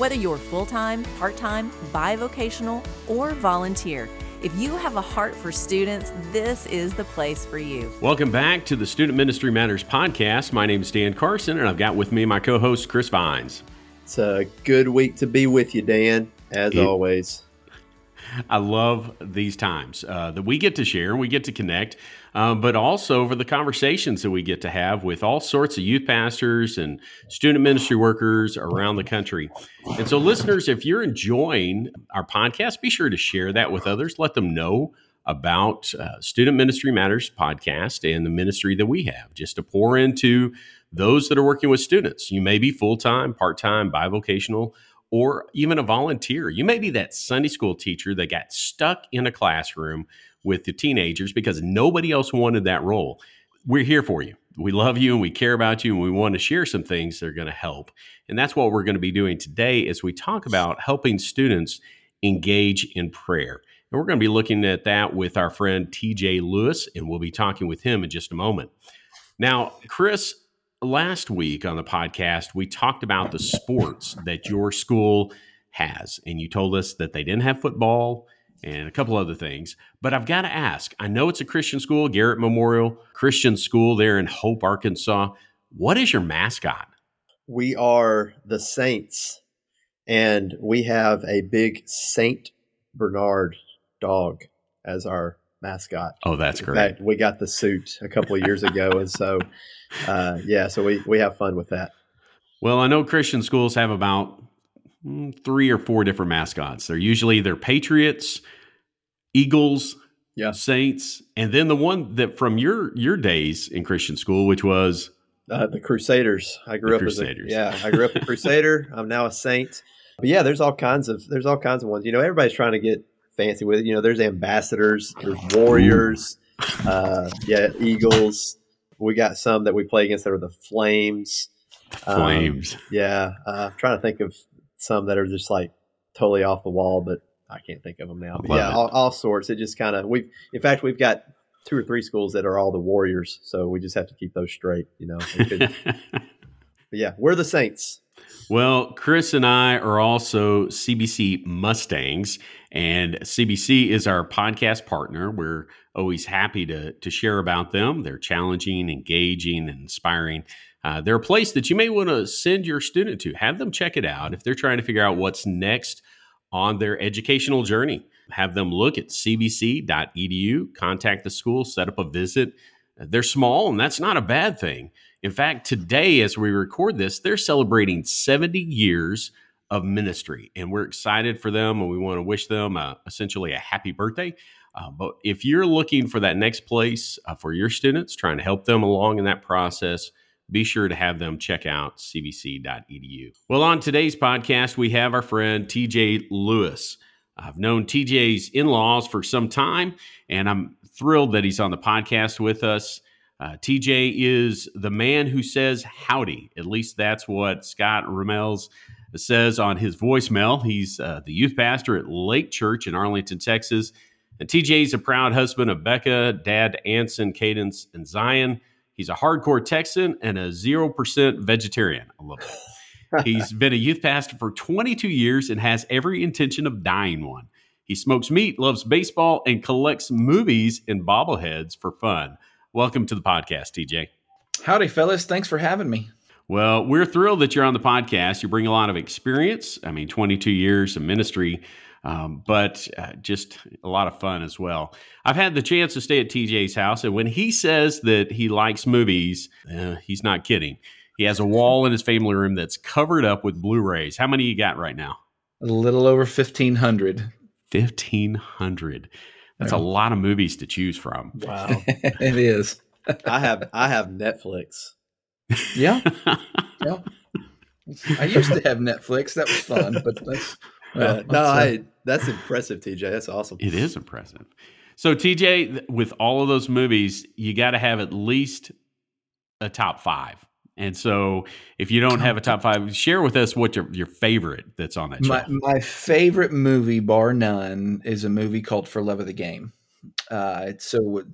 Whether you're full time, part time, bivocational, or volunteer, if you have a heart for students, this is the place for you. Welcome back to the Student Ministry Matters podcast. My name is Dan Carson, and I've got with me my co host, Chris Vines. It's a good week to be with you, Dan, as it, always. I love these times uh, that we get to share, and we get to connect, um, but also for the conversations that we get to have with all sorts of youth pastors and student ministry workers around the country. And so, listeners, if you're enjoying our podcast, be sure to share that with others. Let them know about uh, Student Ministry Matters podcast and the ministry that we have, just to pour into those that are working with students. You may be full time, part time, bivocational or even a volunteer. You may be that Sunday school teacher that got stuck in a classroom with the teenagers because nobody else wanted that role. We're here for you. We love you and we care about you and we want to share some things that are going to help. And that's what we're going to be doing today as we talk about helping students engage in prayer. And we're going to be looking at that with our friend TJ Lewis, and we'll be talking with him in just a moment. Now, Chris, last week on the podcast, we talked about the sports that your school has, and you told us that they didn't have football and a couple other things. But I've got to ask I know it's a Christian school, Garrett Memorial Christian School there in Hope, Arkansas. What is your mascot? We are the Saints, and we have a big Saint Bernard dog as our mascot. Oh, that's In great. Fact, we got the suit a couple of years ago, and so uh, yeah, so we we have fun with that. Well, I know Christian schools have about mm, three or four different mascots. They're usually they're Patriots, Eagles, yeah. Saints, and then the one that from your your days in Christian school, which was uh, the Crusaders. I grew up Crusaders. as a yeah, I grew up a Crusader. I'm now a Saint. But yeah, there's all kinds of there's all kinds of ones. You know, everybody's trying to get fancy with it. You know, there's ambassadors, there's warriors, uh, yeah, eagles. We got some that we play against that are the flames. Flames. Um, yeah, uh, I'm trying to think of some that are just like totally off the wall, but I can't think of them now. But yeah, all, all, sorts. It just kind of we've in fact we've got two or three schools that are all the warriors, so we just have to keep those straight. You know. Could, yeah, we're the Saints. Well, Chris and I are also CBC Mustangs, and CBC is our podcast partner. We're always happy to, to share about them. They're challenging, engaging, and inspiring. Uh, they're a place that you may want to send your student to. Have them check it out if they're trying to figure out what's next on their educational journey. Have them look at cbc.edu, contact the school, set up a visit. They're small, and that's not a bad thing. In fact, today, as we record this, they're celebrating 70 years of ministry, and we're excited for them, and we want to wish them uh, essentially a happy birthday. Uh, but if you're looking for that next place uh, for your students, trying to help them along in that process, be sure to have them check out cbc.edu. Well, on today's podcast, we have our friend TJ Lewis. I've known TJ's in laws for some time, and I'm thrilled that he's on the podcast with us. Uh, TJ is the man who says howdy. At least that's what Scott Ramels says on his voicemail. He's uh, the youth pastor at Lake Church in Arlington, Texas. And TJ is a proud husband of Becca, dad Anson, Cadence, and Zion. He's a hardcore Texan and a 0% vegetarian. I love it. He's been a youth pastor for 22 years and has every intention of dying one. He smokes meat, loves baseball, and collects movies and bobbleheads for fun. Welcome to the podcast, TJ. Howdy, fellas. Thanks for having me. Well, we're thrilled that you're on the podcast. You bring a lot of experience. I mean, 22 years of ministry, um, but uh, just a lot of fun as well. I've had the chance to stay at TJ's house, and when he says that he likes movies, uh, he's not kidding. He has a wall in his family room that's covered up with Blu-rays. How many you got right now? A little over 1,500. 1,500. That's yeah. a lot of movies to choose from. Wow, it is. I have I have Netflix. Yeah, yeah. I used to have Netflix. That was fun, but that's Well, no, uh, I, that's impressive, TJ. That's awesome. It is impressive. So, TJ, with all of those movies, you got to have at least a top five. And so, if you don't have a top five, share with us what your, your favorite that's on that. My, my favorite movie, bar none, is a movie called For Love of the Game. Uh, it's so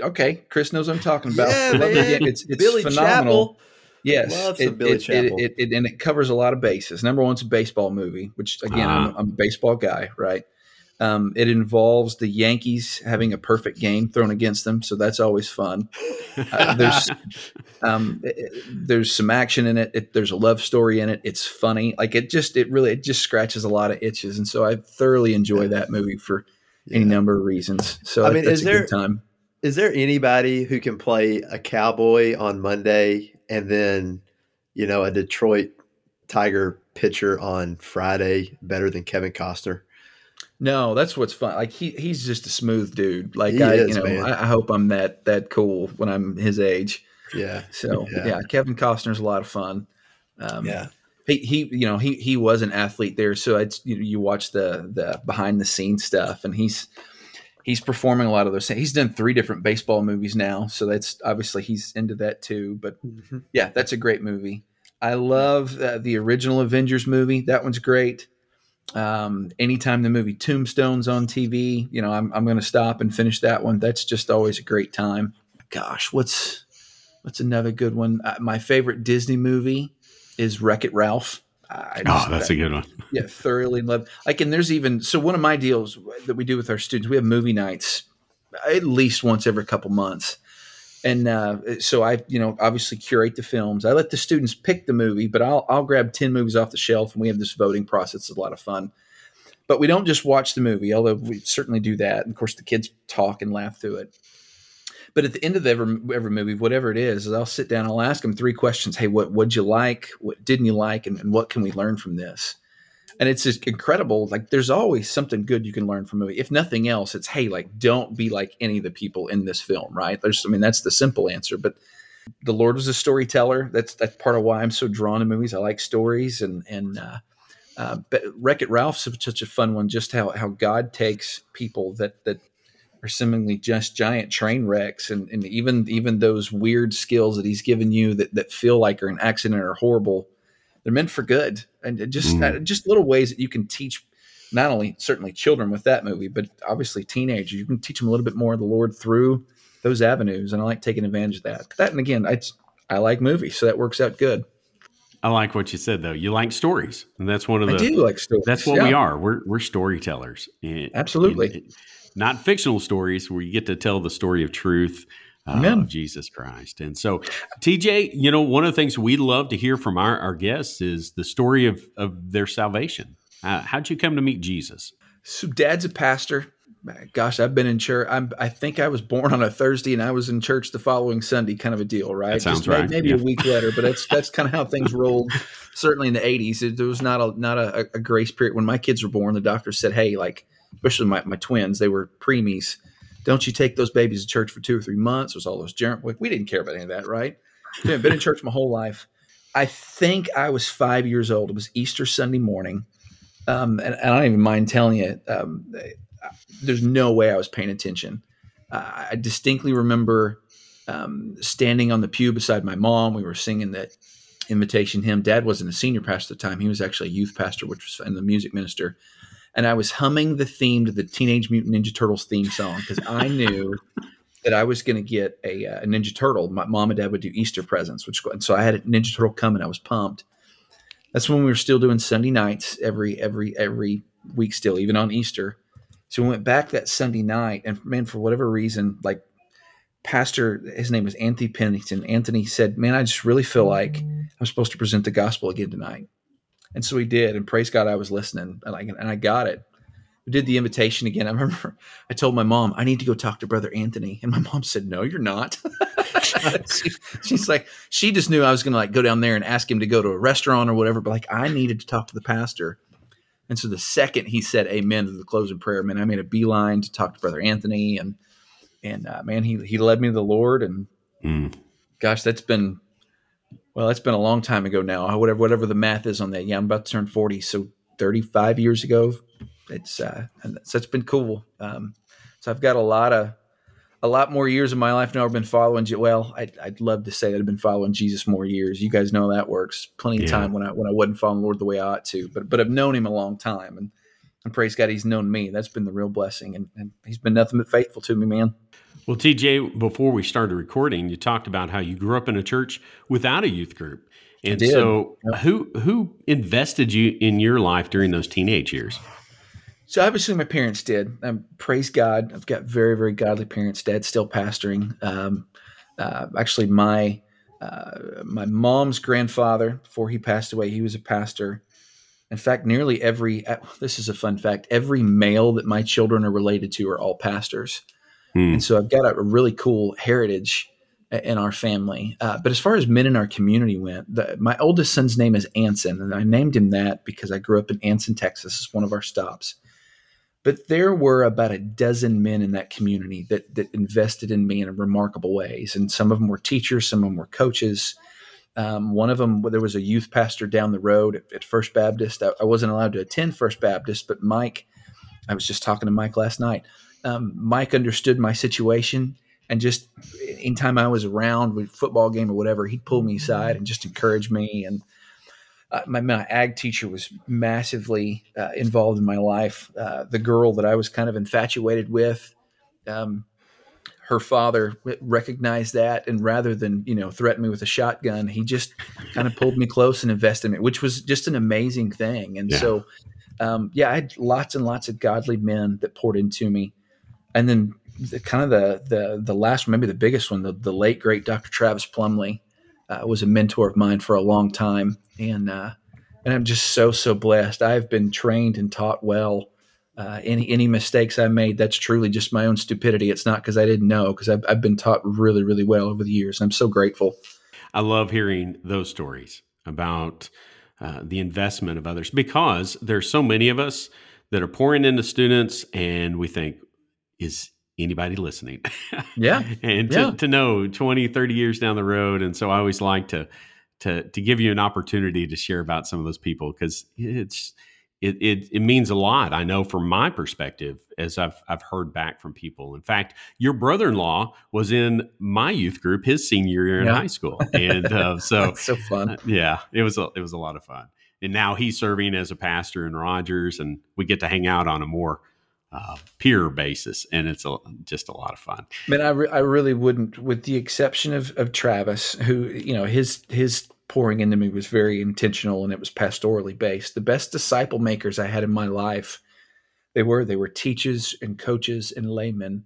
okay. Chris knows what I'm talking about. Yeah, man. It's, it's Billy phenomenal. Chapel. Yes, it, it, it, it, and it covers a lot of bases. Number one, it's a baseball movie, which again. I'm, I'm, a baseball guy, right? Um, it involves the Yankees having a perfect game thrown against them, so that's always fun. Uh, there's um, there's some action in it. it. There's a love story in it. It's funny. Like it just it really it just scratches a lot of itches, and so I thoroughly enjoy that movie for yeah. any number of reasons. So I mean, is there time? Is there anybody who can play a cowboy on Monday and then you know a Detroit Tiger pitcher on Friday better than Kevin Costner? No, that's what's fun. Like he he's just a smooth dude. Like he I is, you know I, I, hope I'm that that cool when I'm his age. Yeah. So yeah, yeah Kevin Costner's a lot of fun. Um, yeah. He, he you know he he was an athlete there so it's you, know, you watch the the behind the scenes stuff and he's he's performing a lot of those things. He's done three different baseball movies now, so that's obviously he's into that too. But mm-hmm. yeah, that's a great movie. I love uh, the original Avengers movie. That one's great. Um, anytime the movie Tombstone's on TV, you know, I'm I'm going to stop and finish that one. That's just always a great time. Gosh, what's what's another good one? Uh, my favorite Disney movie is Wreck It Ralph. I oh, that's a good one. yeah, thoroughly in love. Like, and there's even so one of my deals that we do with our students. We have movie nights at least once every couple months, and uh, so I, you know, obviously curate the films. I let the students pick the movie, but I'll I'll grab ten movies off the shelf, and we have this voting process. It's a lot of fun. But we don't just watch the movie, although we certainly do that. And of course, the kids talk and laugh through it. But at the end of every, every movie, whatever it is, is I'll sit down, I'll ask them three questions. Hey, what would you like? What didn't you like? And, and what can we learn from this? And it's just incredible. Like there's always something good you can learn from a movie. If nothing else, it's hey, like don't be like any of the people in this film, right? There's, I mean, that's the simple answer. But the Lord was a storyteller. That's that's part of why I'm so drawn to movies. I like stories, and and uh, uh, but Wreck It Ralph's such a fun one. Just how how God takes people that that are seemingly just giant train wrecks and, and even even those weird skills that he's given you that, that feel like are an accident or horrible they're meant for good and just mm. uh, just little ways that you can teach not only certainly children with that movie but obviously teenagers you can teach them a little bit more of the lord through those avenues and i like taking advantage of that that and again i i like movies so that works out good I like what you said though. You like stories, and that's one of the. I do like stories. That's what yeah. we are. We're we're storytellers. And, Absolutely. And, not fictional stories where you get to tell the story of truth uh, of Jesus Christ. And so, TJ, you know, one of the things we love to hear from our, our guests is the story of, of their salvation. Uh, how'd you come to meet Jesus? So, dad's a pastor. Gosh, I've been in church. I'm, I think I was born on a Thursday and I was in church the following Sunday, kind of a deal, right? That sounds Just right. Maybe, yeah. a week later, but that's that's kind of how things rolled. Certainly in the '80s, there was not a not a, a grace period. When my kids were born, the doctor said, "Hey, like especially my, my twins, they were preemies. Don't you take those babies to church for two or three months? There's all those germ. We didn't care about any of that, right? I've been in church my whole life. I think I was five years old. It was Easter Sunday morning. Um, and, and, I don't even mind telling you, um, there's no way I was paying attention. Uh, I distinctly remember um, standing on the pew beside my mom. We were singing that invitation hymn. Dad wasn't a senior pastor at the time; he was actually a youth pastor, which was and the music minister and I was humming the theme to the Teenage Mutant Ninja Turtles theme song because I knew that I was going to get a, uh, a, Ninja Turtle. My mom and dad would do Easter presents, which and so I had a Ninja Turtle coming. I was pumped. That's when we were still doing Sunday nights every every every week, still even on Easter. So we went back that Sunday night, and man, for whatever reason, like Pastor, his name was Anthony Pennington. Anthony said, "Man, I just really feel like I'm supposed to present the gospel again tonight." And so he did, and praise God, I was listening, and I and I got it. We did the invitation again. I remember I told my mom I need to go talk to Brother Anthony, and my mom said, "No, you're not." she, she's like, she just knew I was going to like go down there and ask him to go to a restaurant or whatever, but like I needed to talk to the pastor. And so the second he said Amen to the closing prayer, man, I made a beeline to talk to Brother Anthony, and and uh, man, he he led me to the Lord, and mm. gosh, that's been well, that's been a long time ago now. Whatever whatever the math is on that. Yeah, I'm about to turn 40, so 35 years ago. It's uh, so it's been cool. Um, so I've got a lot of a lot more years of my life now. I've been following. Jesus. Well, I'd, I'd love to say that I've been following Jesus more years. You guys know that works. Plenty of yeah. time when I when I wasn't following Lord the way I ought to, but but I've known Him a long time, and and praise God, He's known me. That's been the real blessing, and, and He's been nothing but faithful to me, man. Well, TJ, before we started recording, you talked about how you grew up in a church without a youth group. And so yep. who who invested you in your life during those teenage years? So obviously my parents did. Um, praise God, I've got very very godly parents. Dad's still pastoring. Um, uh, actually, my uh, my mom's grandfather, before he passed away, he was a pastor. In fact, nearly every uh, this is a fun fact. Every male that my children are related to are all pastors, hmm. and so I've got a really cool heritage in our family. Uh, but as far as men in our community went, the, my oldest son's name is Anson, and I named him that because I grew up in Anson, Texas. It's one of our stops. But there were about a dozen men in that community that that invested in me in remarkable ways, and some of them were teachers, some of them were coaches. Um, one of them, there was a youth pastor down the road at, at First Baptist. I, I, wasn't allowed to attend First Baptist, but Mike, I was just talking to Mike last night. Um, Mike understood my situation and just anytime I was around with football game or whatever, he'd pull me aside and just encourage me. And uh, my, my ag teacher was massively uh, involved in my life. Uh, the girl that I was kind of infatuated with, um, her father recognized that, and rather than you know threaten me with a shotgun, he just kind of pulled me close and invested in me, which was just an amazing thing. And yeah. so, um, yeah, I had lots and lots of godly men that poured into me, and then the, kind of the the the last one, maybe the biggest one, the, the late great Dr. Travis Plumley uh, was a mentor of mine for a long time, and uh, and I'm just so so blessed. I've been trained and taught well. Uh, any any mistakes I made, that's truly just my own stupidity. It's not because I didn't know, because I've, I've been taught really really well over the years. I'm so grateful. I love hearing those stories about uh, the investment of others because there's so many of us that are pouring into students, and we think, is anybody listening. Yeah. and to, yeah. to know 20, 30 years down the road. And so I always like to, to, to give you an opportunity to share about some of those people because it's, it, it, it means a lot. I know from my perspective, as I've, I've heard back from people. In fact, your brother-in-law was in my youth group his senior year in yeah. high school. And uh, so, so fun. Uh, yeah, it was, a, it was a lot of fun. And now he's serving as a pastor in Rogers and we get to hang out on a more, uh, peer basis, and it's a, just a lot of fun. I mean, I, re- I really wouldn't, with the exception of, of Travis, who you know his his pouring into me was very intentional and it was pastorally based. The best disciple makers I had in my life, they were they were teachers and coaches and laymen.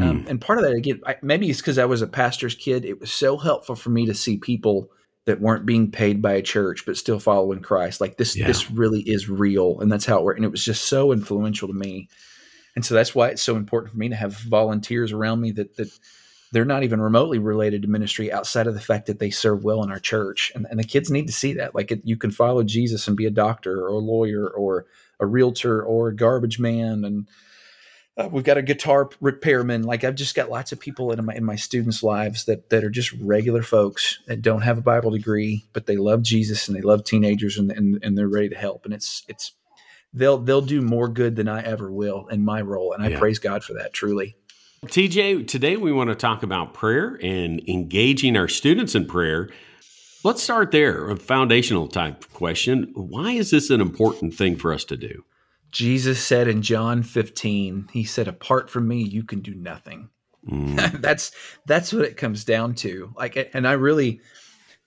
Um, mm. And part of that, again, I, maybe it's because I was a pastor's kid. It was so helpful for me to see people that weren't being paid by a church but still following Christ. Like this, yeah. this really is real, and that's how it worked. And it was just so influential to me and so that's why it's so important for me to have volunteers around me that that they're not even remotely related to ministry outside of the fact that they serve well in our church and, and the kids need to see that like it, you can follow jesus and be a doctor or a lawyer or a realtor or a garbage man and uh, we've got a guitar repairman like i've just got lots of people in my in my students lives that that are just regular folks that don't have a bible degree but they love jesus and they love teenagers and and, and they're ready to help and it's it's they'll they'll do more good than I ever will in my role, and I yeah. praise God for that. Truly. TJ, today we want to talk about prayer and engaging our students in prayer. Let's start there, a foundational type question. Why is this an important thing for us to do? Jesus said in John 15, he said, Apart from me, you can do nothing. Mm. that's that's what it comes down to. Like and I really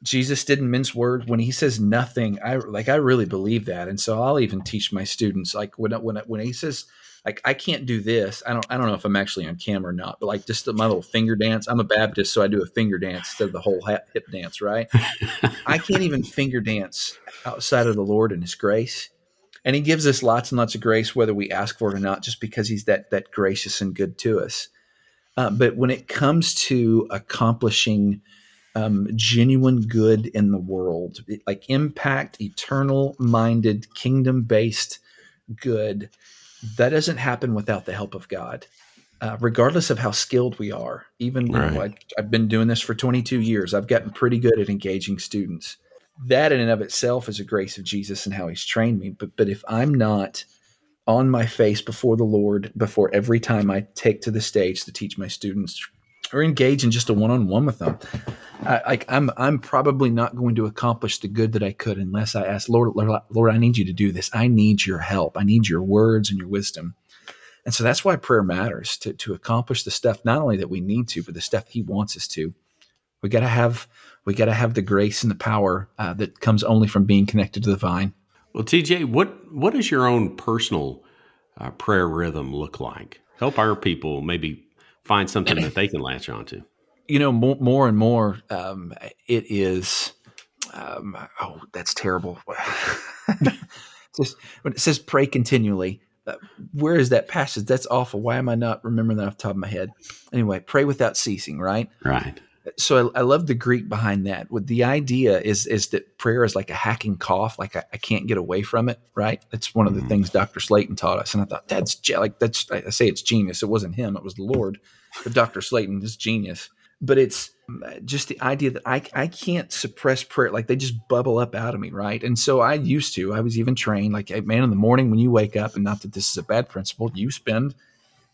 Jesus didn't mince words when he says nothing. I like I really believe that, and so I'll even teach my students like when when when he says like I can't do this. I don't I don't know if I'm actually on camera or not, but like just my little finger dance. I'm a Baptist, so I do a finger dance instead of the whole hip dance. Right? I can't even finger dance outside of the Lord and His grace, and He gives us lots and lots of grace whether we ask for it or not, just because He's that that gracious and good to us. Uh, but when it comes to accomplishing um, genuine good in the world, like impact, eternal minded, kingdom based good. That doesn't happen without the help of God. Uh, regardless of how skilled we are, even right. know, I, I've been doing this for 22 years, I've gotten pretty good at engaging students. that in and of itself is a grace of Jesus and how he's trained me. But but if I'm not on my face before the Lord before every time I take to the stage to teach my students or engage in just a one-on-one with them, like I'm I'm probably not going to accomplish the good that I could unless I ask Lord, Lord, Lord, I need you to do this. I need your help. I need your words and your wisdom. And so that's why prayer matters to to accomplish the stuff not only that we need to, but the stuff He wants us to. We got to have we got to have the grace and the power uh, that comes only from being connected to the vine. Well, TJ, what what does your own personal uh, prayer rhythm look like? Help our people maybe find something that they can latch onto. You know, more, more and more, um, it is. Um, oh, that's terrible. Just when it says pray continually, uh, where is that passage? That's awful. Why am I not remembering that off the top of my head? Anyway, pray without ceasing, right? Right so I, I, love the Greek behind that. What the idea is is that prayer is like a hacking cough, like I, I can't get away from it. Right? That's one of the mm-hmm. things Dr. Slayton taught us, and I thought that's like that's I say it's genius. It wasn't him; it was the Lord. Dr. Slayton is genius. But it's uh, just the idea that I I can't suppress prayer; like they just bubble up out of me, right? And so I used to. I was even trained, like a man, in the morning when you wake up, and not that this is a bad principle, you spend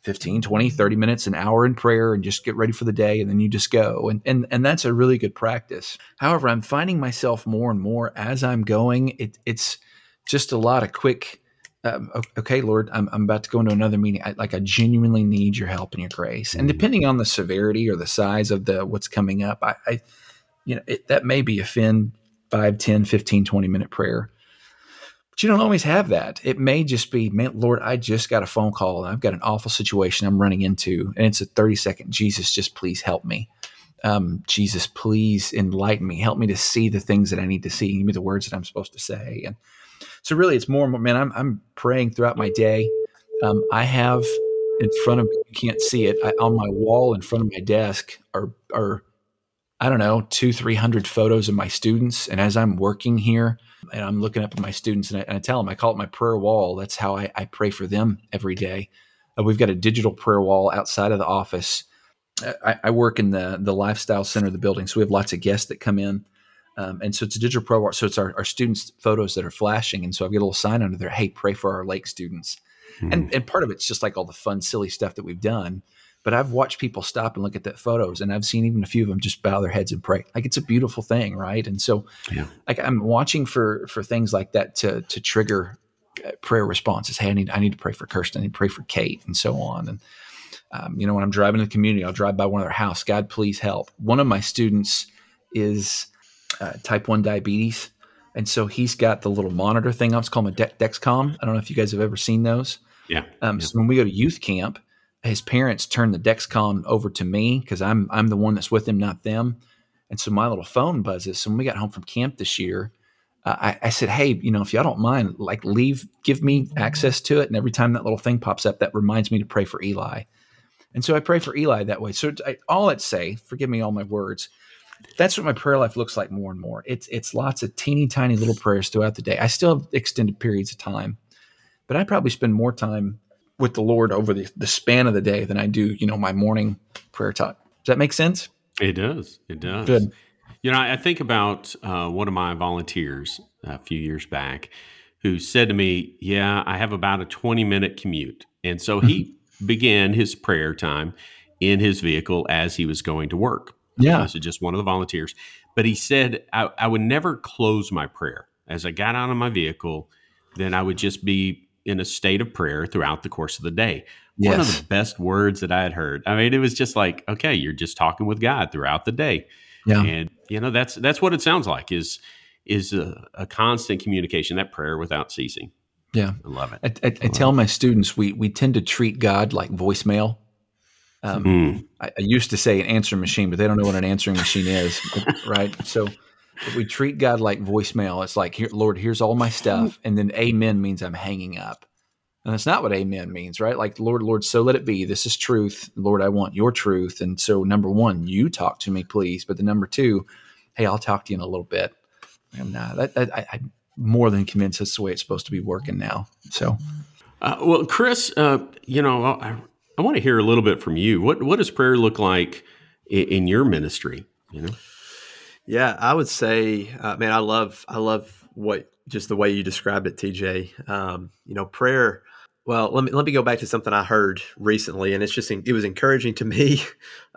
15 20 30 minutes an hour in prayer and just get ready for the day and then you just go and and and that's a really good practice however i'm finding myself more and more as i'm going it, it's just a lot of quick um, okay lord I'm, I'm about to go into another meeting I, like i genuinely need your help and your grace and mm. depending on the severity or the size of the what's coming up i, I you know it, that may be a fin 5 10 15 20 minute prayer but you don't always have that. It may just be, man, Lord, I just got a phone call and I've got an awful situation I'm running into, and it's a 30 second. Jesus, just please help me. Um, Jesus, please enlighten me. Help me to see the things that I need to see. Give me the words that I'm supposed to say. And so, really, it's more, and more. man, I'm, I'm praying throughout my day. Um, I have in front of me, you can't see it, I, on my wall in front of my desk are, are, I don't know, two, 300 photos of my students. And as I'm working here, and I'm looking up at my students and I, and I, tell them, I call it my prayer wall. That's how I, I pray for them every day. Uh, we've got a digital prayer wall outside of the office. I, I, work in the the lifestyle center of the building, so we have lots of guests that come in, um, and so it's a digital pro wall. So it's our, our students' photos that are flashing, and so I've got a little sign under there, "Hey, pray for our Lake students," mm. and and part of it's just like all the fun, silly stuff that we've done. But I've watched people stop and look at that photos, and I've seen even a few of them just bow their heads and pray. Like it's a beautiful thing, right? And so, yeah. like I'm watching for for things like that to to trigger uh, prayer responses. Hey, I need I need to pray for Kirsten. I need to pray for Kate, and so on. And um, you know, when I'm driving to the community, I'll drive by one of their house. God, please help. One of my students is uh, type one diabetes, and so he's got the little monitor thing. It's called a De- Dexcom. I don't know if you guys have ever seen those. Yeah. Um, yeah. So when we go to youth camp his parents turned the Dexcom over to me because I'm I'm the one that's with him, not them. And so my little phone buzzes. So when we got home from camp this year, uh, I, I, said, "Hey, you know, if y'all don't mind, like leave, give me access to it." And every time that little thing pops up, that reminds me to pray for Eli. And so I pray for Eli that way. So I, all I'd say, forgive me all my words, that's what my prayer life looks like more and more. It's it's lots of teeny tiny little prayers throughout the day. I still have extended periods of time, but I probably spend more time with the Lord over the, the span of the day than I do, you know, my morning prayer time. Does that make sense? It does. It does. Good. You know, I think about uh, one of my volunteers a few years back who said to me, Yeah, I have about a 20 minute commute. And so he mm-hmm. began his prayer time in his vehicle as he was going to work. Yeah. This is just one of the volunteers. But he said, I, I would never close my prayer. As I got out of my vehicle, then I would just be in a state of prayer throughout the course of the day. Yes. One of the best words that I had heard. I mean, it was just like, okay, you're just talking with God throughout the day. Yeah. And you know, that's that's what it sounds like is is a, a constant communication, that prayer without ceasing. Yeah. I love it. I, I, I, I tell it. my students we we tend to treat God like voicemail. Um, mm. I, I, used to say an answering machine, but they don't know what an answering machine is, right? So if we treat God like voicemail, it's like, Here, Lord, here's all my stuff. And then amen means I'm hanging up. And that's not what amen means, right? Like, Lord, Lord, so let it be. This is truth. Lord, I want your truth. And so, number one, you talk to me, please. But the number two, hey, I'll talk to you in a little bit. And nah, that, that I, am more than convinced that's the way it's supposed to be working now. So, uh, well, Chris, uh, you know, I, I want to hear a little bit from you. What what does prayer look like in, in your ministry? You know. Yeah, I would say, uh, man, I love, I love what just the way you described it, TJ. Um, you know, prayer. Well, let me let me go back to something I heard recently, and it's just it was encouraging to me,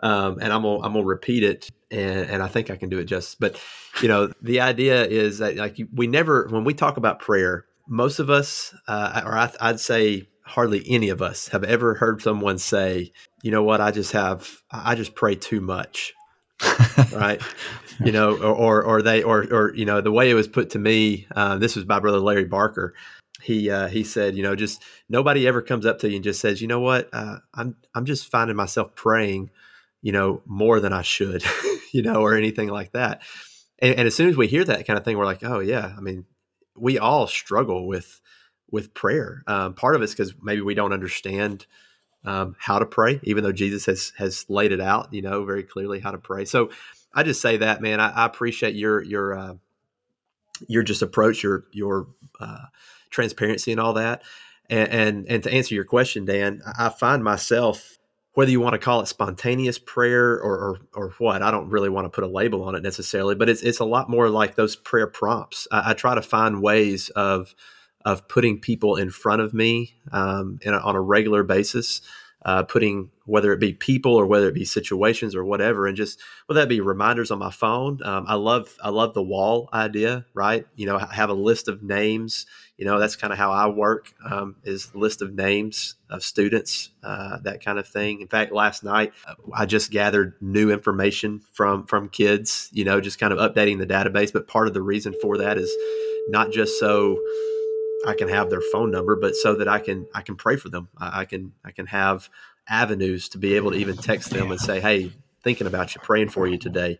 um, and I'm gonna I'm gonna repeat it, and, and I think I can do it just. But you know, the idea is that like we never when we talk about prayer, most of us, uh, or I, I'd say hardly any of us, have ever heard someone say, "You know what? I just have I just pray too much." right you know or, or, or they or or you know the way it was put to me uh, this was by brother larry barker he uh, he said you know just nobody ever comes up to you and just says you know what uh, i'm i'm just finding myself praying you know more than i should you know or anything like that and, and as soon as we hear that kind of thing we're like oh yeah i mean we all struggle with with prayer um, part of it's because maybe we don't understand um, how to pray, even though Jesus has has laid it out, you know, very clearly how to pray. So I just say that, man. I, I appreciate your your uh, your just approach, your your uh, transparency, and all that. And, and and to answer your question, Dan, I find myself whether you want to call it spontaneous prayer or, or, or what, I don't really want to put a label on it necessarily, but it's it's a lot more like those prayer prompts. I, I try to find ways of of putting people in front of me um, a, on a regular basis, uh, putting whether it be people or whether it be situations or whatever, and just whether that be reminders on my phone. Um, I love I love the wall idea, right? You know, I have a list of names. You know, that's kind of how I work um, is list of names of students, uh, that kind of thing. In fact, last night I just gathered new information from from kids. You know, just kind of updating the database. But part of the reason for that is not just so I can have their phone number, but so that I can I can pray for them. I, I can I can have avenues to be able to even text them and say, "Hey, thinking about you, praying for you today."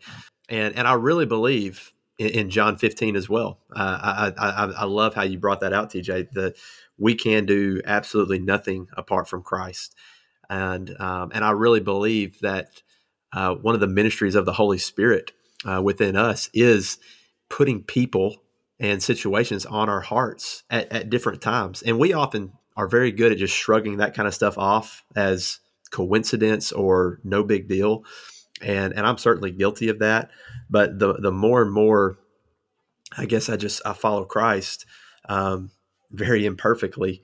And and I really believe in, in John 15 as well. Uh, I, I I love how you brought that out, TJ. That we can do absolutely nothing apart from Christ, and um, and I really believe that uh, one of the ministries of the Holy Spirit uh, within us is putting people and situations on our hearts at, at different times. And we often are very good at just shrugging that kind of stuff off as coincidence or no big deal. And and I'm certainly guilty of that. But the the more and more I guess I just I follow Christ um, very imperfectly.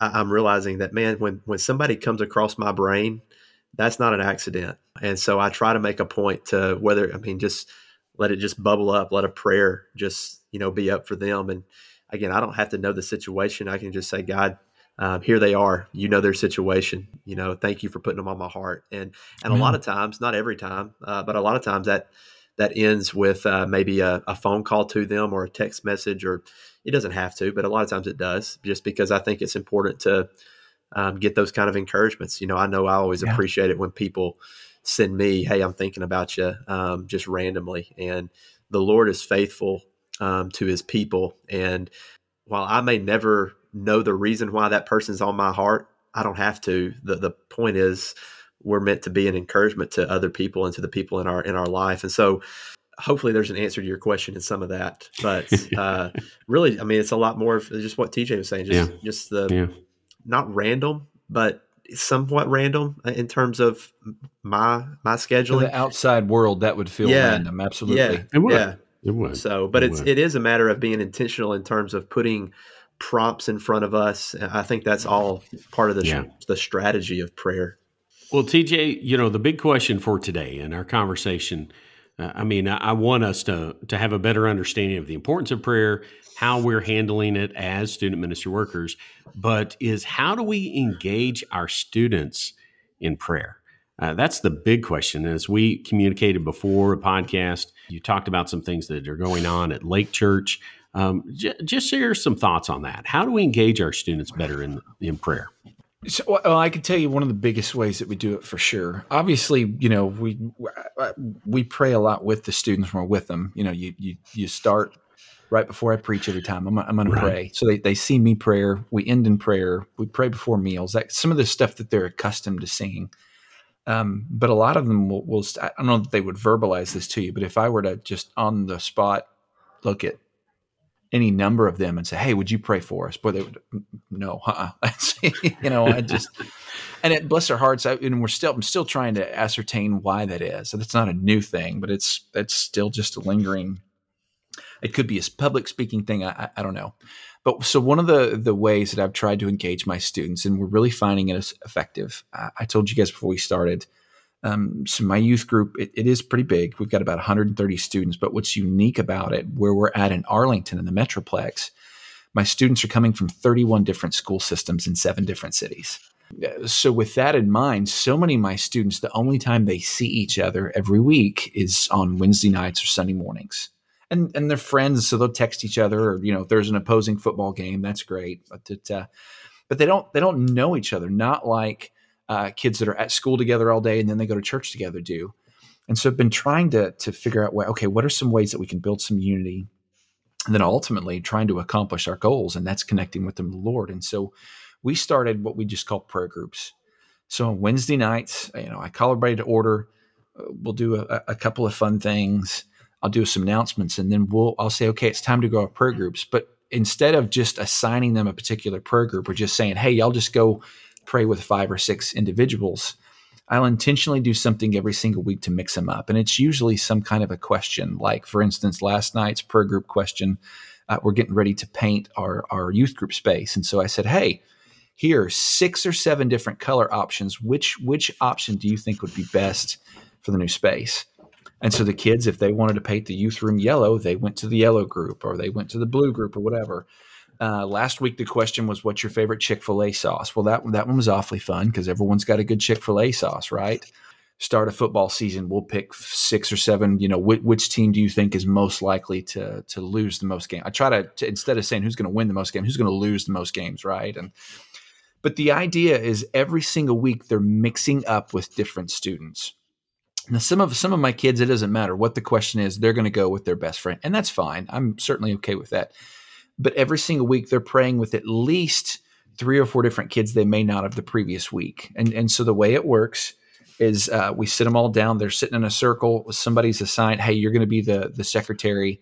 I, I'm realizing that man, when when somebody comes across my brain, that's not an accident. And so I try to make a point to whether I mean just let it just bubble up, let a prayer just you know be up for them. And again i don't have to know the situation. I can just say god um, here they are. You know their situation. You know thank you for putting them on my heart. And and a lot of times not every time uh, but a lot of times that that ends with uh, maybe a, a, phone call to them or a text message or it doesn't have to but a lot of times it does just because i think it's important to um, get those kind of encouragements. You know i know i always yeah. appreciate it when people send me hey i'm thinking about you um, just randomly and the lord is faithful um, to his people. And while I may never know the reason why that person's on my heart, I don't have to. The the point is we're meant to be an encouragement to other people and to the people in our in our life. And so hopefully there's an answer to your question in some of that. But uh, really, I mean, it's a lot more of just what TJ was saying, just yeah. just the yeah. not random, but somewhat random uh, in terms of my my scheduling. the outside world, that would feel yeah. random. Absolutely. Yeah. Yeah. It would. So, but it it's would. it is a matter of being intentional in terms of putting prompts in front of us. I think that's all part of the yeah. the strategy of prayer. Well, TJ, you know the big question for today in our conversation. Uh, I mean, I, I want us to to have a better understanding of the importance of prayer, how we're handling it as student ministry workers, but is how do we engage our students in prayer? Uh, that's the big question. As we communicated before a podcast, you talked about some things that are going on at Lake Church. Um, j- just share some thoughts on that. How do we engage our students better in in prayer? So, well, I can tell you one of the biggest ways that we do it for sure. Obviously, you know, we we pray a lot with the students when we're with them. You know, you you you start right before I preach every time. I'm, I'm going right. to pray. So they, they see me prayer. We end in prayer. We pray before meals. That some of the stuff that they're accustomed to seeing. Um, but a lot of them will, will I don't know that they would verbalize this to you, but if I were to just on the spot look at any number of them and say, "Hey, would you pray for us?" Boy, they would no, uh-uh. you know, I just and it bless their hearts. I, and we're still, I'm still trying to ascertain why that is. So that's not a new thing, but it's that's still just a lingering. It could be a public speaking thing. I, I don't know. But so one of the the ways that I've tried to engage my students, and we're really finding it effective. I, I told you guys before we started. Um, so my youth group, it, it is pretty big. We've got about 130 students. But what's unique about it, where we're at in Arlington in the Metroplex, my students are coming from 31 different school systems in seven different cities. So, with that in mind, so many of my students, the only time they see each other every week is on Wednesday nights or Sunday mornings. And, and they're friends, so they'll text each other, or you know, if there's an opposing football game, that's great. But it, uh, but they don't they don't know each other. Not like uh, kids that are at school together all day and then they go to church together do. And so I've been trying to to figure out, what okay, what are some ways that we can build some unity and then ultimately trying to accomplish our goals, and that's connecting with the Lord. And so we started what we just call prayer groups. So on Wednesday nights, you know, I call everybody to order. Uh, we'll do a, a, couple of fun things. I'll do some announcements, and then we'll I'll say, okay, it's time to go to prayer groups. But instead of just assigning them a particular prayer group, or just saying, hey, y'all just go pray with five or six individuals. I'll intentionally do something every single week to mix them up. And it's usually some kind of a question. Like, for instance, last night's prayer group question, uh, we're getting ready to paint our, our youth group space. And so I said, hey, here, six or seven different color options. Which, which option do you think would be best for the new space? And so the kids, if they wanted to paint the youth room yellow, they went to the yellow group or they went to the blue group or whatever. Uh, last week the question was, "What's your favorite Chick Fil A sauce?" Well, that that one was awfully fun because everyone's got a good Chick Fil A sauce, right? Start a football season, we'll pick six or seven. You know, wh- which team do you think is most likely to to lose the most game? I try to, to instead of saying who's going to win the most games, who's going to lose the most games, right? And but the idea is every single week they're mixing up with different students. Now, some of some of my kids, it doesn't matter what the question is; they're going to go with their best friend, and that's fine. I'm certainly okay with that but every single week they're praying with at least three or four different kids they may not have the previous week. And and so the way it works is uh, we sit them all down. They're sitting in a circle. Somebody's assigned, hey, you're going to be the the secretary.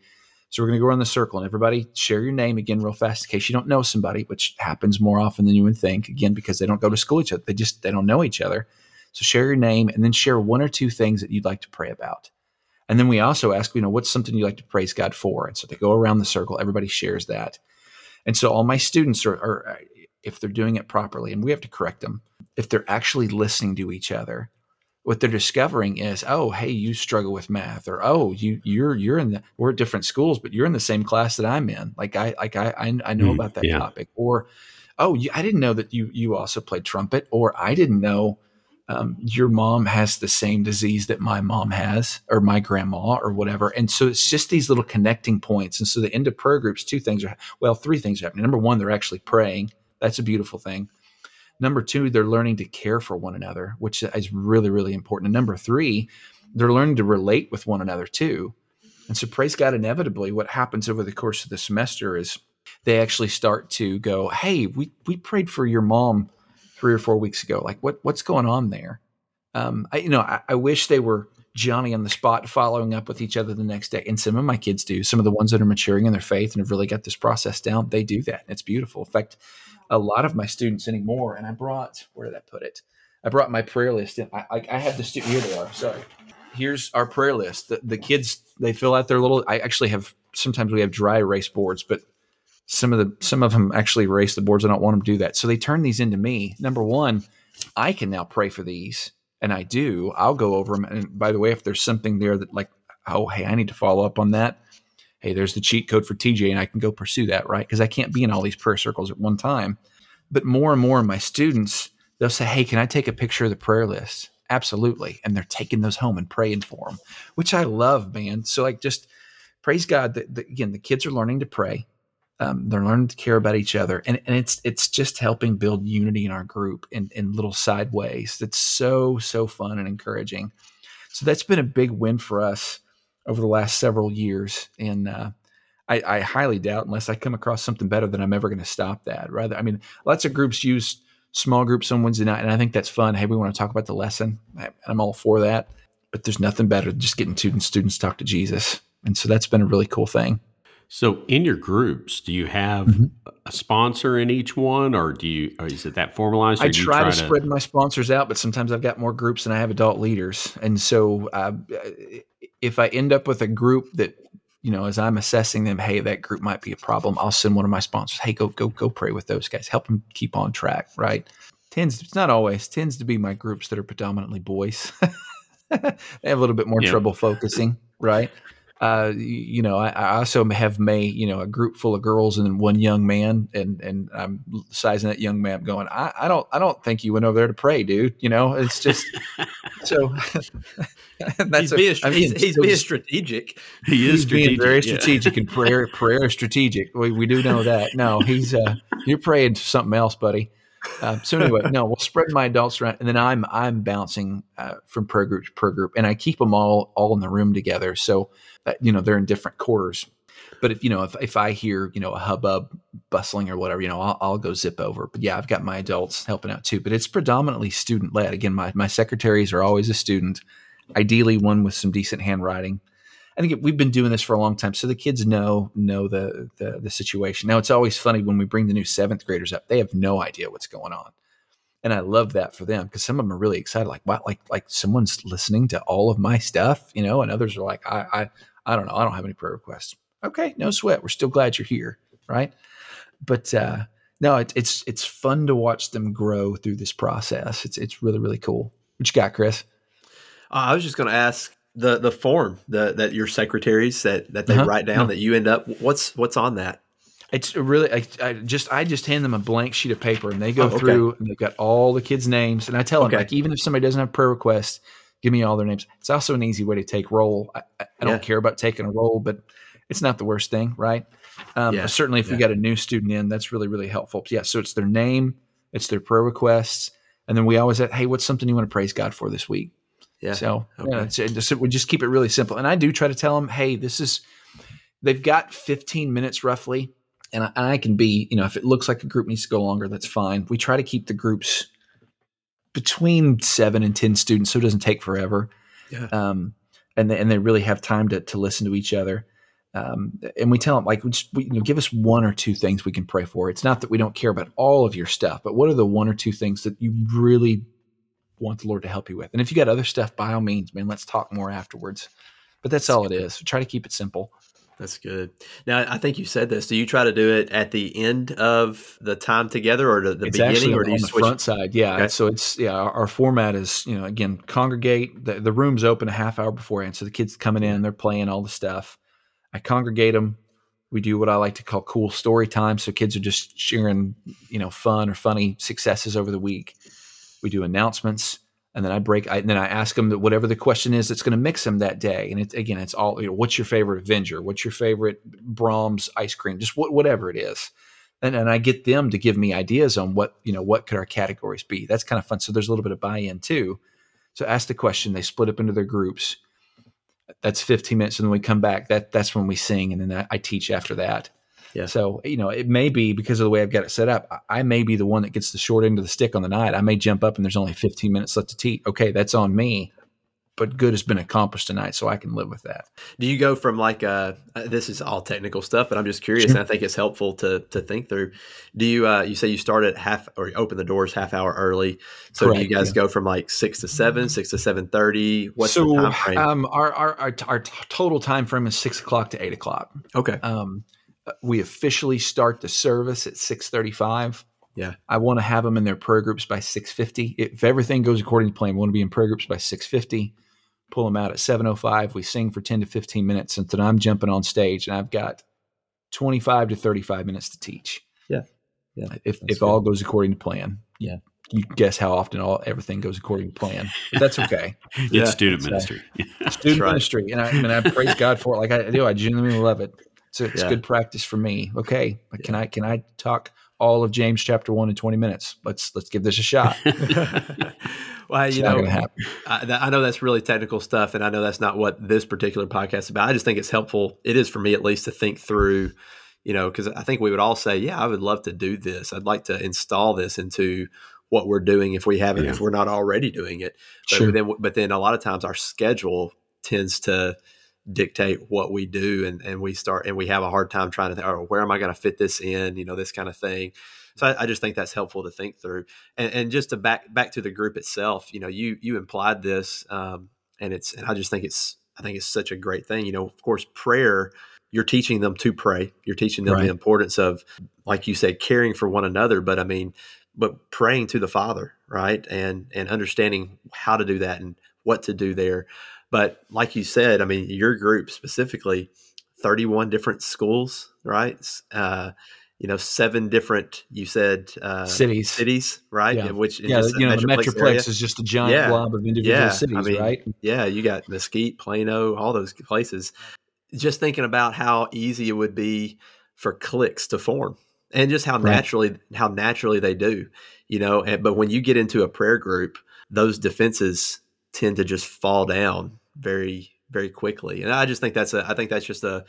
So we're going to go around the circle and everybody share your name again real fast in case you don't know somebody, which happens more often than you would think. Again, because they don't go to school each other, they just they don't know each other. So share your name and then share one or two things that you'd like to pray about. And then we also ask, you know, what's something you like to praise God for? And so they go around the circle, everybody shares that. And so all my students are, are if they're doing it properly, and we have to correct them, if they're actually listening to each other, what they're discovering is, oh, hey, you struggle with math, or oh, you you're you're in the we're at different schools, but you're in the same class that I'm in. Like I like I I, know mm, about that yeah. topic. Or oh, you, I didn't know that you you also played trumpet, or I didn't know um, your mom has the same disease that my mom has or my grandma or whatever. And so it's just these little connecting points. And so the end of prayer groups two things are well three things are happening. Number one they're actually praying. That's a beautiful thing. Number two they're learning to care for one another which is really really important. And number three they're learning to relate with one another too. And so praise god inevitably what happens over the course of the semester is they actually start to go hey we we prayed for your mom three or four weeks ago. Like what what's going on there? Um, I, you know, I, I, wish they were Johnny on the spot, following up with each other the next day. And some of my kids do. Some of the ones that are maturing in their faith and have really got this process down, they do that. It's beautiful. In fact, a lot of my students anymore. And I brought where did I put it? I brought my prayer list in. I, I, I have the stu- here they are. Sorry. Here's our prayer list. The, the kids they fill out their little. I actually have sometimes we have dry erase boards, but some of the some of them actually erase the boards. I don't want them to do that. So they turn these into me. Number one, I can now pray for these, and I do. I'll go over them. And by the way, if there's something there that like, oh hey, I need to follow up on that. Hey, there's the cheat code for TJ, and I can go pursue that, right? Because I can't be in all these prayer circles at one time. But more and more of my students, they'll say, "Hey, can I take a picture of the prayer list?" Absolutely, and they're taking those home and praying for them, which I love, man. So like, just praise God that, that again, the kids are learning to pray um, they're learning to care about each other, and, and it's it's just helping build unity in our group in, in little side ways. That's so so fun and encouraging. So that's been a big win for us over the last several years, and uh, I, I, highly doubt unless I come across something better that I'm ever going to stop that. Rather, I mean, lots of groups use small groups on Wednesday night, and I think that's fun. Hey, we want to talk about the lesson. I'm all for that, but there's nothing better than just getting students students talk to Jesus, and so that's been a really cool thing. So, in your groups, do you have mm-hmm. a sponsor in each one, or do you? Or is it that formalized? I try, try, to, spread my sponsors out, but sometimes I've got more groups than I have adult leaders, and so uh, if I end up with a group that you know, as I'm assessing them, hey, that group might be a problem. I'll send one of my sponsors. Hey, go go go pray with those guys. Help them keep on track. Right? Tends it's not always tends to be my groups that are predominantly boys. they have a little bit more yeah. trouble focusing. Right? Uh, you know, I, I, also have May, you know, a group full of girls and one young man, and and I'm sizing that young man, going, I, I don't, I don't think you went over there to pray, dude. You know, it's just so. that's he's, a, being, I mean, he's, he's being strategic. He is being very strategic, and prayer, prayer strategic. We, we do know that. No, he's uh, you're praying something else, buddy. Uh, so anyway, no, we'll spread my adults around, and then I'm I'm bouncing uh, from prayer group to prayer group, and I keep them all all in the room together. So uh, you know they're in different quarters. But if you know if if I hear you know a hubbub bustling or whatever, you know I'll, I'll go zip over. But yeah, I've got my adults helping out too. But it's predominantly student led. Again, my my secretaries are always a student, ideally one with some decent handwriting. I think we've been doing this for a long time, so the kids know know the, the the situation. Now it's always funny when we bring the new seventh graders up; they have no idea what's going on, and I love that for them because some of them are really excited, like wow, like like someone's listening to all of my stuff, you know, and others are like, I I I don't know, I don't have any prayer requests. Okay, no sweat. We're still glad you're here, right? But uh, no, it, it's it's fun to watch them grow through this process. It's it's really really cool. What you got, Chris? Uh, I was just going to ask the the form the, that your secretaries that that they uh-huh. write down that you end up what's what's on that? It's really I, I, just i just hand them a blank sheet of paper and they go oh, okay. through and they've got all the kids names and i tell them like even if somebody doesn't have prayer requests give me all their names. It's also an easy way to take roll. I, I don't care about taking a roll but it's not the worst thing right? Um, yeah. certainly if yeah. we got a new student in that's really really helpful. Yeah so it's their name it's their prayer requests and then we always say hey what's something you want to praise god for this week yeah. So okay. yeah, just, we just keep it really simple. And I do try to tell them, hey, this is they've got 15 minutes roughly, and I, and I, can be, you know, if it looks like a group needs to go longer, that's fine. We try to keep the groups between seven and 10 students, so it doesn't take forever. Yeah. Um, and they, and they really have time to to listen to each other. Um, and we tell them like, just, we, you know, give us one or two things we can pray for. It's not that we don't care about all of your stuff, but what are the one or two things that you really want the Lord to help you with. And if you got other stuff, by all means, man, let's talk more afterwards. But that's, that's all good. it is. try to keep it simple. That's good. Now, I think you said this. Do you try to do it at the end of the time together, or the, the beginning, or do you on the switch? front side? Yeah. Okay. So it's yeah. Our, our, format is you know again congregate. The, the room's open a half hour beforehand, so the kids coming in, mm-hmm. they're playing all the stuff. I congregate them. We do what I like to call cool story time. So kids are just sharing you know fun or funny successes over the week we do announcements and then I break, I, and then I ask them that whatever the question is that's going to mix them that day. And again, it's all, you know, what's your favorite Avenger? What's your favorite Braum's ice cream? Just what, whatever it is. And, and I get them to give me ideas on what, you know, what could our categories be? That's kind of fun. So there's a little bit of buy-in too. So ask the question, they split up into their groups. That's 15 minutes. And then we come back. That that's when we sing. And then I, I teach after that. Yeah. So, you know, it may be because of the way I've got it set up, I may be the one that gets the short end of the stick on the night. I may jump up and there's only 15 minutes left to teach. Okay, that's on me. But good has been accomplished tonight, so I can live with that. Do you go from like uh, uh this is all technical stuff, but I'm just curious, sure. and I think it's helpful to to think through. Do you uh, you say you start at half or you open the doors half hour early? So Correct, do you guys yeah. go from like six to seven, six to seven thirty? What's so, the time frame? Um, our, our our our total time frame is six o'clock to eight o'clock. Okay. Um, we officially start the service at 635 yeah i want to have them in their prayer groups by 650 if everything goes according to plan we want to be in prayer groups by 650 pull them out at 705 we sing for 10 to 15 minutes and then i'm jumping on stage and i've got 25 to 35 minutes to teach yeah yeah if, if all goes according to plan yeah you guess how often all everything goes according to plan. But that's okay. it's yeah. student ministry. student right. ministry, and I, and I praise God for it. Like I do, I genuinely love it. So it's yeah. good practice for me. Okay, but can I can I talk all of James chapter one in twenty minutes? Let's let's give this a shot. well, you know, I, I, know that's really technical stuff, and I know that's not what this particular podcast is about. I just think it's helpful. It is for me at least to think through. You know, because I think we would all say, "Yeah, I would love to do this. I'd like to install this into what we're doing if we haven't, yeah. if we're not already doing it." But sure. then, but then a lot of times our schedule tends to dictate what we do and, and we start and we have a hard time trying to think oh where am i going to fit this in? You know this kind of thing. So I, I, just think that's helpful to think through. And, and, just to back back to the group itself you know you you implied this um, and it's and i just think it's i think it's such a great thing. You know of course prayer you're teaching them to pray. You're teaching them right. the importance of like you said caring for one another but i mean but praying to the father right? And and understanding how to do that and what to do there but like you said, I mean, your group specifically, 31 different schools, right? Uh, you know, seven different, you said, uh, cities, cities, right? Yeah. Which, yeah, you know, the Metroplex area. is just a giant yeah. blob of individual yeah. cities, I mean, right? Yeah. You got Mesquite, Plano, all those places. Just thinking about how easy it would be for cliques to form and just how right. naturally, how naturally they do, you know, and, but when you get into a prayer group, those defenses tend to just fall down very very quickly. And I just think that's a I think that's just a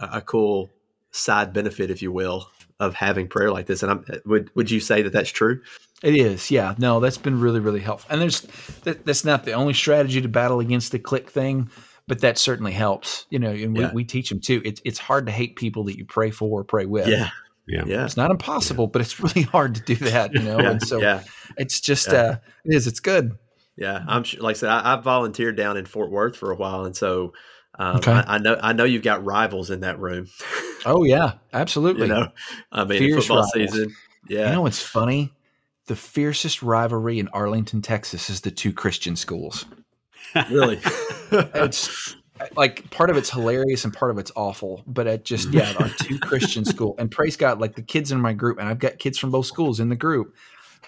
a cool side benefit, if you will, of having prayer like this. And I'm, would would you say that that's true? It is, yeah. No, that's been really really helpful. And there's that, that's not the only strategy to battle against the clique thing, but that certainly helps. You know, and we, yeah. we teach them too. It's it's hard to hate people that you pray for or pray with. Yeah. Yeah. yeah. It's not impossible, yeah. but it's really hard to do that, you know? yeah. And so yeah. it's just, uh, it is, it's good. Yeah, I'm sure. Like I said, I, I, volunteered down in Fort Worth for a while, and so um, okay. I, I, know I know you've got rivals in that room. oh yeah, absolutely. you know, I mean, Fierce football rivals. season. Yeah. You know what's funny? The fiercest rivalry in Arlington, Texas, is the two Christian schools. really? it's like part of it's hilarious and part of it's awful. But it just yeah, our two Christian school and praise God, like the kids in my group, and I've got kids from both schools in the group.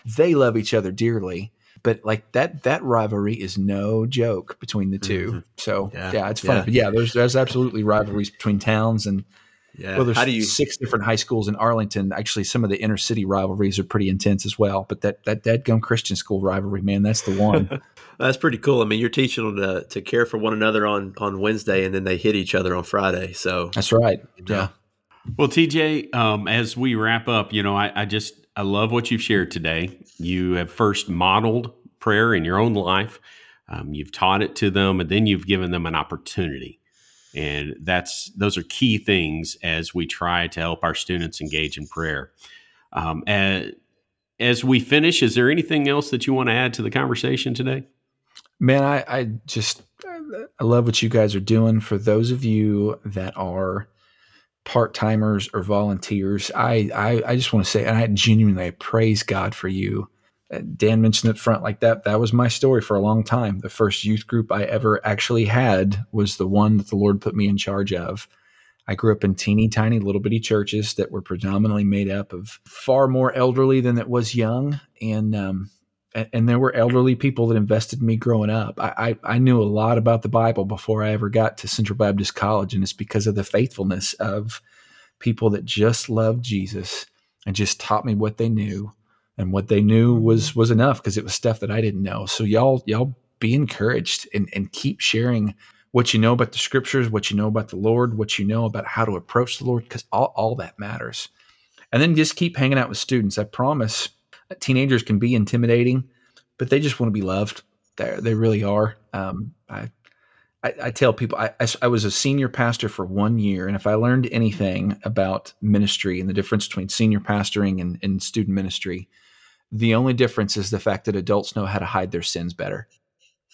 They love each other dearly but like that that rivalry is no joke between the 2 mm-hmm. So yeah, yeah it's funny. Yeah. But yeah, there's there's absolutely rivalries between towns and yeah. Well, there's How do you, six different high schools in Arlington. Actually, some of the inner city rivalries are pretty intense as well. But that that Dead Gum Christian School rivalry, man, that's the one. that's pretty cool. I mean, you're teaching them to, to care for one another on on Wednesday, and then they hit each other on Friday. So that's right. Yeah. Well, TJ, um, as we wrap up, you know, I, I just I love what you've shared today. You have first modeled prayer in your own life, um, you've taught it to them, and then you've given them an opportunity. And that's those are key things as we try to help our students engage in prayer. Um, as, as we finish, is there anything else that you want to add to the conversation today? Man, I, I just I love what you guys are doing. For those of you that are part timers or volunteers, I, I, I just want to say, and I genuinely praise God for you. Uh, Dan mentioned it front like that. That was my story for a long time. The first youth group I ever actually had was the one that the Lord put me in charge of. I grew up in teeny tiny little bitty churches that were predominantly made up of far more elderly than it was young, and um, and, there were elderly people that invested in me growing up. I, I, I knew a lot about the Bible before I ever got to Central Baptist College, and it's because of the faithfulness of people that just loved Jesus and just taught me what they knew, and what they knew was was enough because it was stuff that I didn't know. So y'all y'all be encouraged and and keep sharing what you know about the scriptures, what you know about the Lord, what you know about how to approach the Lord, because all, all that matters. And then just keep hanging out with students. I promise teenagers can be intimidating, but they just want to be loved. They they really are. Um, I, I, I tell people I, I, I was a senior pastor for one year, and if I learned anything about ministry and the difference between senior pastoring and, and student ministry, the only difference is the fact that adults know how to hide their sins better.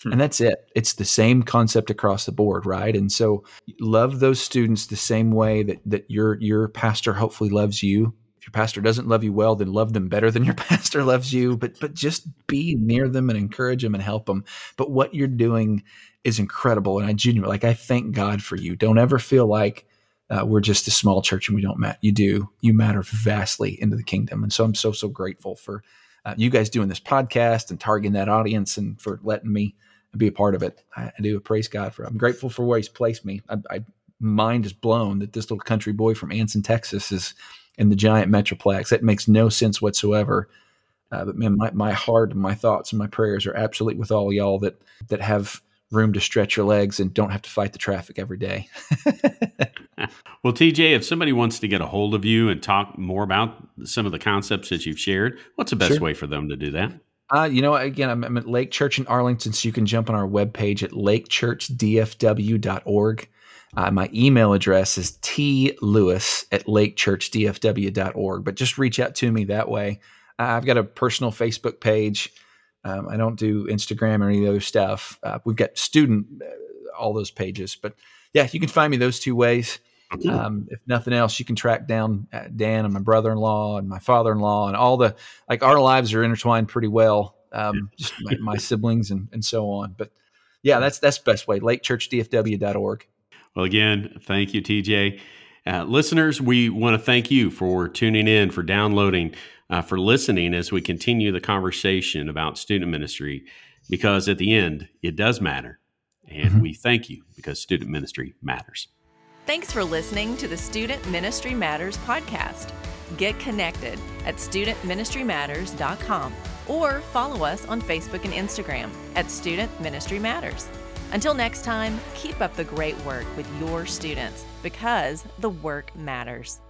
Hmm. And that's it. It's the same concept across the board, right? And so love those students the same way that that your your pastor hopefully loves you your pastor doesn't love you well, then love them better than your pastor loves you. But but just be near them and encourage them and help them. But what you're doing is incredible, and I genuinely like I thank God for you. Don't ever feel like uh, we're just a small church and we don't matter. You do. You matter vastly into the kingdom, and so I'm so so grateful for uh, you guys doing this podcast and targeting that audience and for letting me be a part of it. I, I do praise God for. I'm grateful for where He's placed me. I, I mind is blown that this little country boy from Anson, Texas, is in the giant metroplex. That makes no sense whatsoever. Uh, but man, my, my heart and my thoughts and my prayers are absolutely with all y'all that that have room to stretch your legs and don't have to fight the traffic every day. well, TJ, if somebody wants to get a hold of you and talk more about some of the concepts that you've shared, what's the best sure. way for them to do that? Uh, you know, again, I'm, I'm, at Lake Church in Arlington, so you can jump on our webpage at lakechurchdfw.org. Uh, my email address is tlewis at lakechurchdfw.org, but just reach out to me that way. Uh, I've got a personal Facebook page. Um, I don't do Instagram or any other stuff. Uh, we've got student, uh, all those pages, but yeah, you can find me those two ways. Um, if nothing else, you can track down uh, Dan and my brother-in-law and my father-in-law and all the like. Our lives are intertwined pretty well. Um, just my, my, siblings and and so on. But yeah, that's that's the best way. LakeChurchDFW.org. Well, again, thank you, TJ. Uh, listeners, we want to thank you for tuning in, for downloading, uh, for listening as we continue the conversation about student ministry, because at the end, it does matter. And mm-hmm. we thank you because student ministry matters. Thanks for listening to the Student Ministry Matters podcast. Get connected at studentministrymatters.com or follow us on Facebook and Instagram at Student Ministry Matters. Until next time, keep up the great work with your students because the work matters.